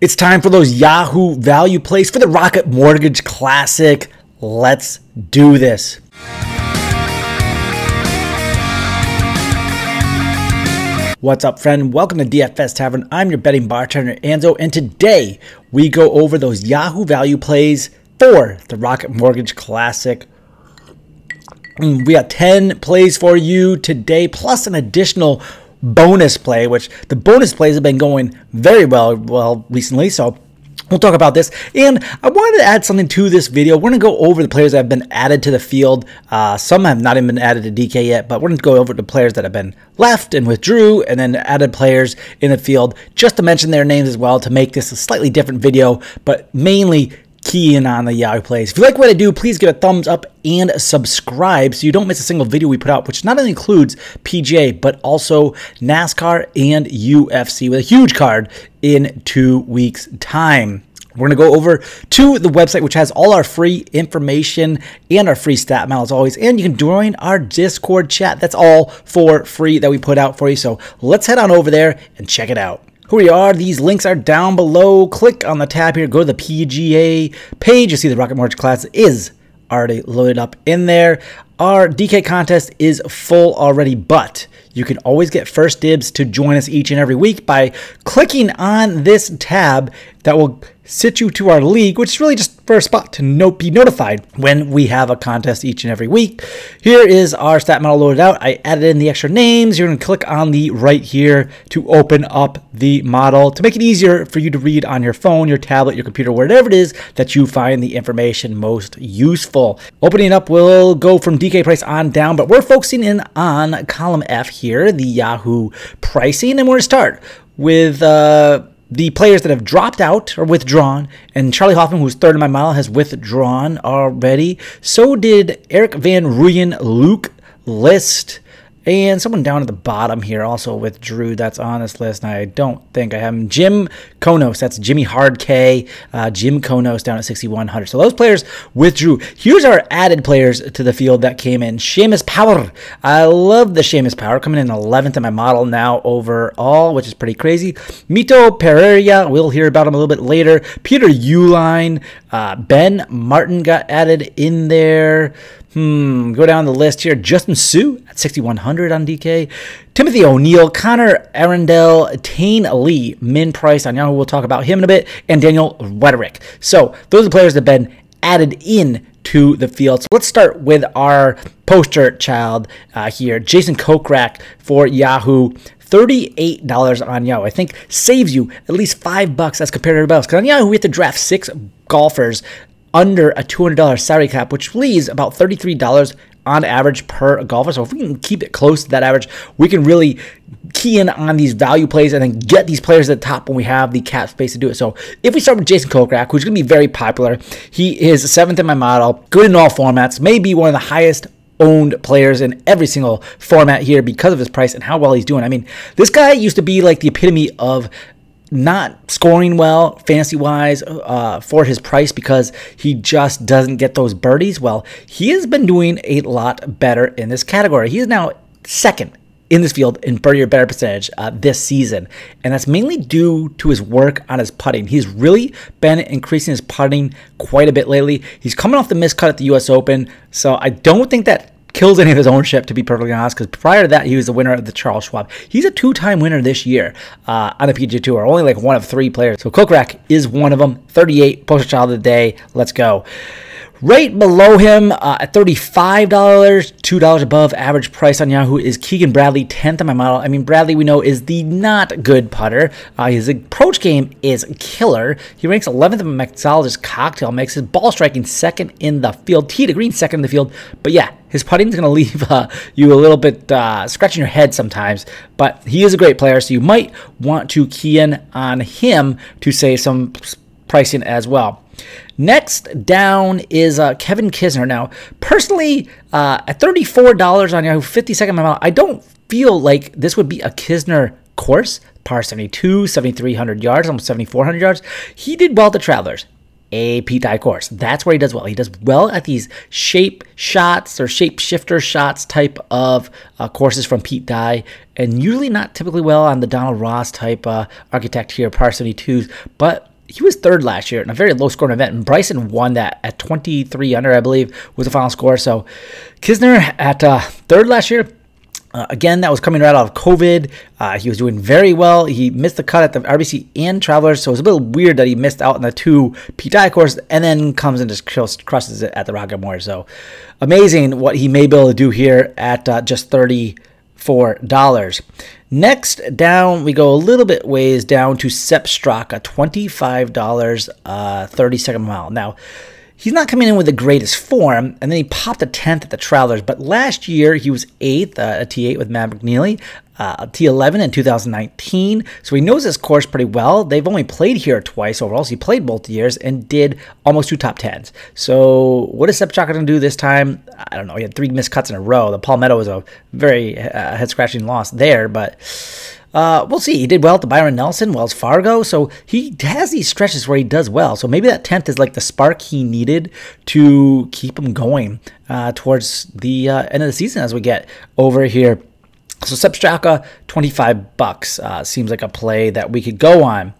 It's time for those Yahoo value plays for the Rocket Mortgage Classic. Let's do this. What's up, friend? Welcome to DFS Tavern. I'm your betting bartender, Anzo, and today we go over those Yahoo value plays for the Rocket Mortgage Classic. Mm, we got 10 plays for you today, plus an additional bonus play, which the bonus plays have been going very well well recently. So We'll talk about this. And I wanted to add something to this video. We're going to go over the players that have been added to the field. Uh, some have not even been added to DK yet, but we're going to go over the players that have been left and withdrew, and then added players in the field just to mention their names as well to make this a slightly different video, but mainly key in on the Yahoo plays. If you like what I do, please give a thumbs up and subscribe so you don't miss a single video we put out, which not only includes PGA, but also NASCAR and UFC with a huge card in two weeks' time. We're going to go over to the website, which has all our free information and our free stat mail as always. And you can join our Discord chat. That's all for free that we put out for you. So let's head on over there and check it out who we are. These links are down below. Click on the tab here, go to the PGA page. You see the Rocket Mortgage class is already loaded up in there. Our DK contest is full already, but you can always get first dibs to join us each and every week by clicking on this tab that will sit you to our league, which is really just for a spot to note, be notified when we have a contest each and every week. Here is our stat model loaded out. I added in the extra names. You're going to click on the right here to open up the model to make it easier for you to read on your phone, your tablet, your computer, whatever it is that you find the information most useful. Opening up will go from DK price on down, but we're focusing in on column F here, the Yahoo pricing, and we're going to start with. Uh, the players that have dropped out or withdrawn, and Charlie Hoffman, who's third in my model, has withdrawn already. So did Erik van Rooyen, Luke List, and someone down at the bottom here also withdrew. That's on this list. And I don't think I have him. Jim Knous. That's Jimmy Hard K. Uh, Jim Knous down at 6,100. So those players withdrew. Here's our added players to the field that came in. Seamus Power. I love the Seamus Power coming in 11th in my model now overall, which is pretty crazy. Mito Pereira. We'll hear about him a little bit later. Peter Uihlein. Uh, ben Martin got added in there. Hmm, go down the list here. Justin Suh at 6,100 on DK. Timothy O'Neill, Connor Arendell, Tain Lee, Min Price on Yahoo. We'll talk about him in a bit. And Daniel Wederick. So those are the players that have been added in to the field. So let's start with our poster child uh, here, Jason Kokrak for Yahoo. $38 on Yahoo. I think saves you at least five bucks as compared to everybody else. Because on Yahoo, we have to draft six golfers under a $200 salary cap, which leaves about $33 on average per golfer. So if we can keep it close to that average, we can really key in on these value plays and then get these players at the top when we have the cap space to do it. So if we start with Jason Kokrak, who's going to be very popular, he is seventh in my model, good in all formats, maybe one of the highest owned players in every single format here because of his price and how well he's doing. I mean, this guy used to be like the epitome of not scoring well fantasy wise uh, for his price because he just doesn't get those birdies. Well, he has been doing a lot better in this category. He is now second in this field in birdie or better percentage uh, this season. And that's mainly due to his work on his putting. He's really been increasing his putting quite a bit lately. He's coming off the miscut at the US Open. So I don't think that kills any of his own ship, to be perfectly honest, because prior to that, he was the winner of the Charles Schwab. He's a two time winner this year uh, on the PGA Tour, only like one of three players. So Kokrak is one of them. 38, poster child of the day. Let's go. Right below him uh, at $35, $2 above average price on Yahoo is Keegan Bradley, 10th on my model. I mean, Bradley, we know, is the not good putter. Uh, his approach game is killer. He ranks 11th in mixologist cocktail mix. His ball striking second in the field. Tee to green second in the field. But yeah, his putting is going to leave uh, you a little bit uh, scratching your head sometimes. But he is a great player, so you might want to key in on him to save some pricing as well. Next down is uh, Kevin Kisner. Now, personally, uh, at $34 on Yahoo, 52nd mile, I don't feel like this would be a Kisner course. Par 72, 7,300 yards, almost 7,400 yards. He did well at the Travelers. a Pete Dye course. That's where he does well. He does well at these shape shots or shape shifter shots type of uh, courses from Pete Dye, and usually not typically well on the Donald Ross type uh, architect here, par 72s, but he was third last year in a very low scoring event, and Bryson won that at 23 under, I believe, was the final score. So Kisner at uh, third last year. Uh, again, that was coming right out of COVID. Uh, he was doing very well. He missed the cut at the RBC and Travelers, so it was a little weird that he missed out on the two Pete Dye course and then comes and just crushes it at the Rocket Moore. So amazing what he may be able to do here at uh, just 30 $4. Next down, we go a little bit ways down to Sepp Straka, $25, uh, 30 second mile. Now, he's not coming in with the greatest form, and then he popped a 10th at the Travelers. But last year, he was 8th uh, at T8 with Matt McNealy, uh, T11 in 2019. So he knows this course pretty well. They've only played here twice overall, so he played both years and did almost two top 10s. So what is Sepp Straka going to do this time? I don't know. He had three missed cuts in a row. The Palmetto was a very uh, head scratching loss there, but uh, we'll see. He did well at the Byron Nelson, Wells Fargo, so he has these stretches where he does well. So maybe that 10th is like the spark he needed to keep him going uh, towards the uh, end of the season as we get over here. So Sepp Straka, 25 bucks uh, seems like a play that we could go on.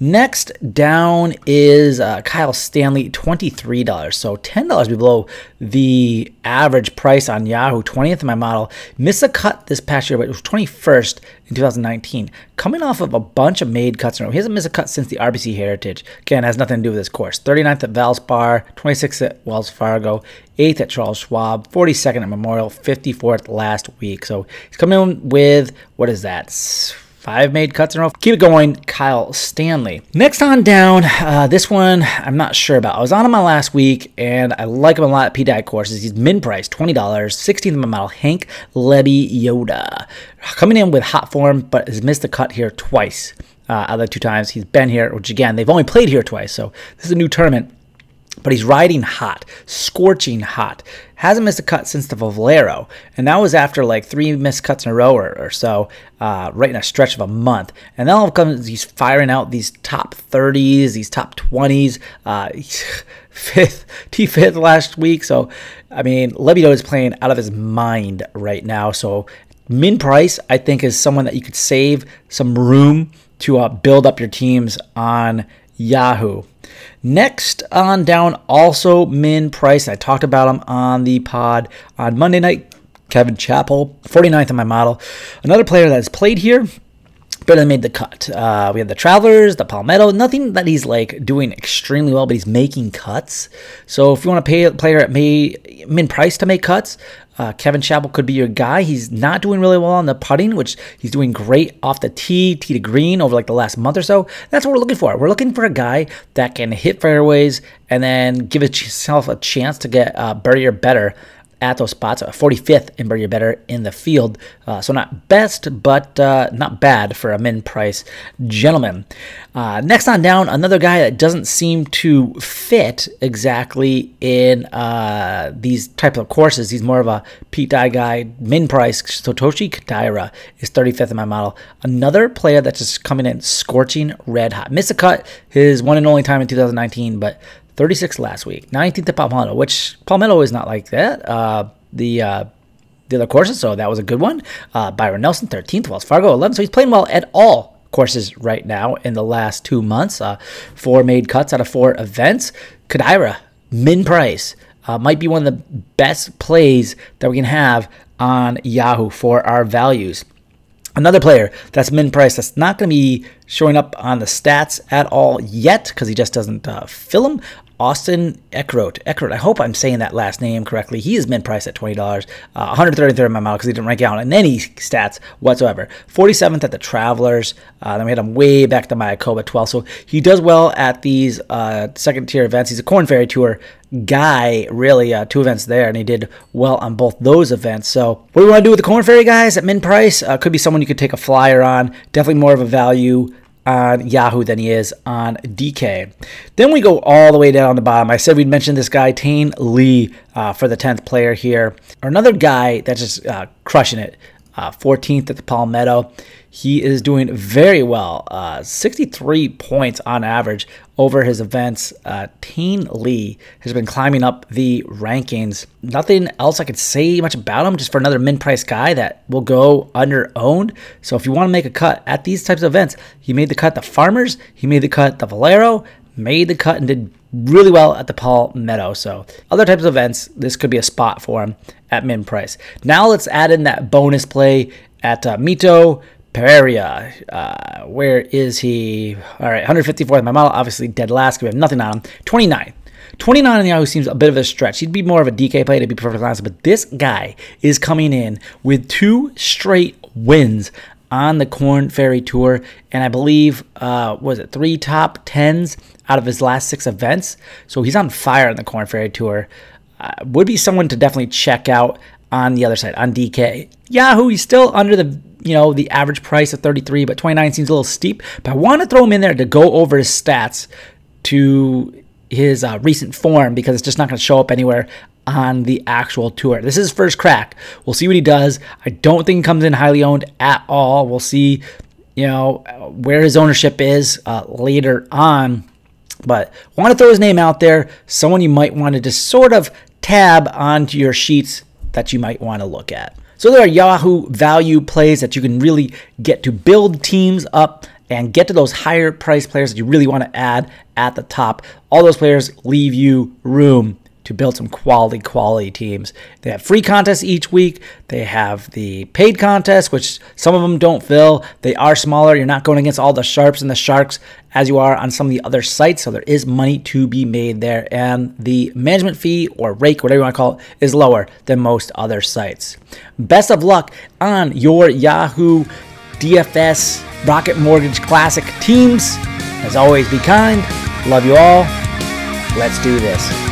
Next down is uh, Kyle Stanley, $23. So $10 below the average price on Yahoo, 20th in my model. Missed a cut this past year, but it was 21st in 2019. Coming off of a bunch of made cuts. He hasn't missed a cut since the RBC Heritage. Again, has nothing to do with this course. 39th at Valspar, 26th at Wells Fargo, 8th at Charles Schwab, 42nd at Memorial, 54th last week. So he's coming in with, what is that? Five made cuts in a row. Keep it going, Kyle Stanley. Next on down, uh, this one I'm not sure about. I was on him my last week, and I like him a lot at Pete Dye courses. He's min price, $20, 16th in my model, Hank Lebioda. Coming in with hot form, but has missed a cut here twice. Uh, out of the two times he's been here, which again, they've only played here twice, so this is a new tournament but he's riding hot, scorching hot. Hasn't missed a cut since the Valero, and that was after like three missed cuts in a row or, or so, uh, right in a stretch of a month. And then all of a sudden, he's firing out these top 30s, these top 20s. Uh, fifth, T fifth last week. So, I mean, Lebioda is playing out of his mind right now. So, Min Price, I think, is someone that you could save some room to uh, build up your teams on Yahoo. Next on down, also Min Price. I talked about him on the pod on Monday night. Kevin Chappell, 49th in my model. Another player that has played here, barely made the cut. Uh, we have the Travelers, the Palmetto. Nothing that he's like doing extremely well, but he's making cuts. So if you want to pay a player at May, min price to make cuts, uh, Kevin Chappell could be your guy. He's not doing really well on the putting, which he's doing great off the tee, tee to green over like the last month or so. That's what we're looking for. We're looking for a guy that can hit fairways and then give himself a chance to get uh, birdie or better at those spots. 45th in birdie better in the field. Uh, so not best, but uh, not bad for a min price gentleman. Uh, next on down, another guy that doesn't seem to fit exactly in uh, these types of courses. He's more of a Pete Dye guy. Min price, Satoshi Kodaira is 35th in my model. Another player that's just coming in scorching red hot. Missed a cut his one and only time in 2019, but 36 last week, 19th at Palmetto, which Palmetto is not like that. Uh, the uh, the other courses, so that was a good one. Uh, Byron Nelson, 13th, Wells Fargo, 11th. So he's playing well at all courses right now in the last two months. Uh, four made cuts out of four events. Kodaira, min price, uh, might be one of the best plays that we can have on Yahoo for our values. Another player that's min price that's not going to be showing up on the stats at all yet because he just doesn't uh, fill them. Austin Eckroat. Eckroat, I hope I'm saying that last name correctly. He is min price at $20, uh, 133rd in my model because he didn't rank out in any stats whatsoever. 47th at the Travelers. Uh, then we had him way back to Mayakoba 12. So he does well at these uh, second tier events. He's a Korn Ferry Tour guy, really, uh, two events there, and he did well on both those events. So, what do we want to do with the Korn Ferry guys at min price? Uh, could be someone you could take a flyer on. Definitely more of a value on Yahoo than he is on DK. Then we go all the way down the bottom. I said we'd mention this guy, Tain Lee, uh, for the 10th player here. Another guy that's just uh, crushing it. Uh, 14th at the Palmetto. He is doing very well. Uh, 63 points on average over his events. Uh, Tain Lee has been climbing up the rankings. Nothing else I could say much about him, just for another min price guy that will go under owned. So if you want to make a cut at these types of events, he made the cut the Farmers, he made the cut the Valero, made the cut and did really well at the Palmetto. So other types of events, this could be a spot for him at min price. Now let's add in that bonus play at uh, Mito. Pereira, uh, where is he? All right, 154th. My model obviously dead last. We have nothing on him. 29. 29 on Yahoo seems a bit of a stretch. He'd be more of a DK play to be perfectly honest, but this guy is coming in with two straight wins on the Korn Ferry Tour, and I believe uh, was it three top tens out of his last six events. So he's on fire on the Korn Ferry Tour. Uh, would be someone to definitely check out on the other side on DK. Yahoo, he's still under the you know, the average price of 33, but 29 seems a little steep. But I want to throw him in there to go over his stats to his uh, recent form because it's just not going to show up anywhere on the actual tour. This is first crack. We'll see what he does. I don't think he comes in highly owned at all. We'll see, you know, where his ownership is uh, later on. But want to throw his name out there. Someone you might want to just sort of tab onto your sheets that you might want to look at. So there are Yahoo value plays that you can really get to build teams up and get to those higher price players that you really want to add at the top. All those players leave you room to build some quality, quality teams. They have free contests each week. They have the paid contests, which some of them don't fill. They are smaller. You're not going against all the sharps and the sharks as you are on some of the other sites. So there is money to be made there. And the management fee or rake, whatever you want to call it, is lower than most other sites. Best of luck on your Yahoo DFS Rocket Mortgage Classic teams. As always, be kind. Love you all. Let's do this.